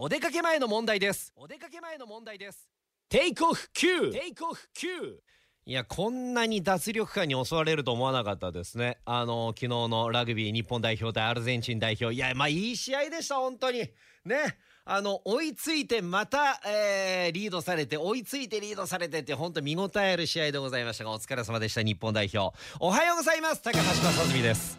お出かけ前の問題です。お出かけ前の問題です。テイクオフ9テイクオフ9いやこんなに脱力感に襲われると思わなかったですね。あの昨日のラグビー日本代表対アルゼンチン代表。いやまあいい試合でした本当に。ね。あの追いついてまた、えーリードされて追いついてリードされてって本当見応えある試合でございましたがお疲れ様でした日本代表。おはようございます。高橋正澄です。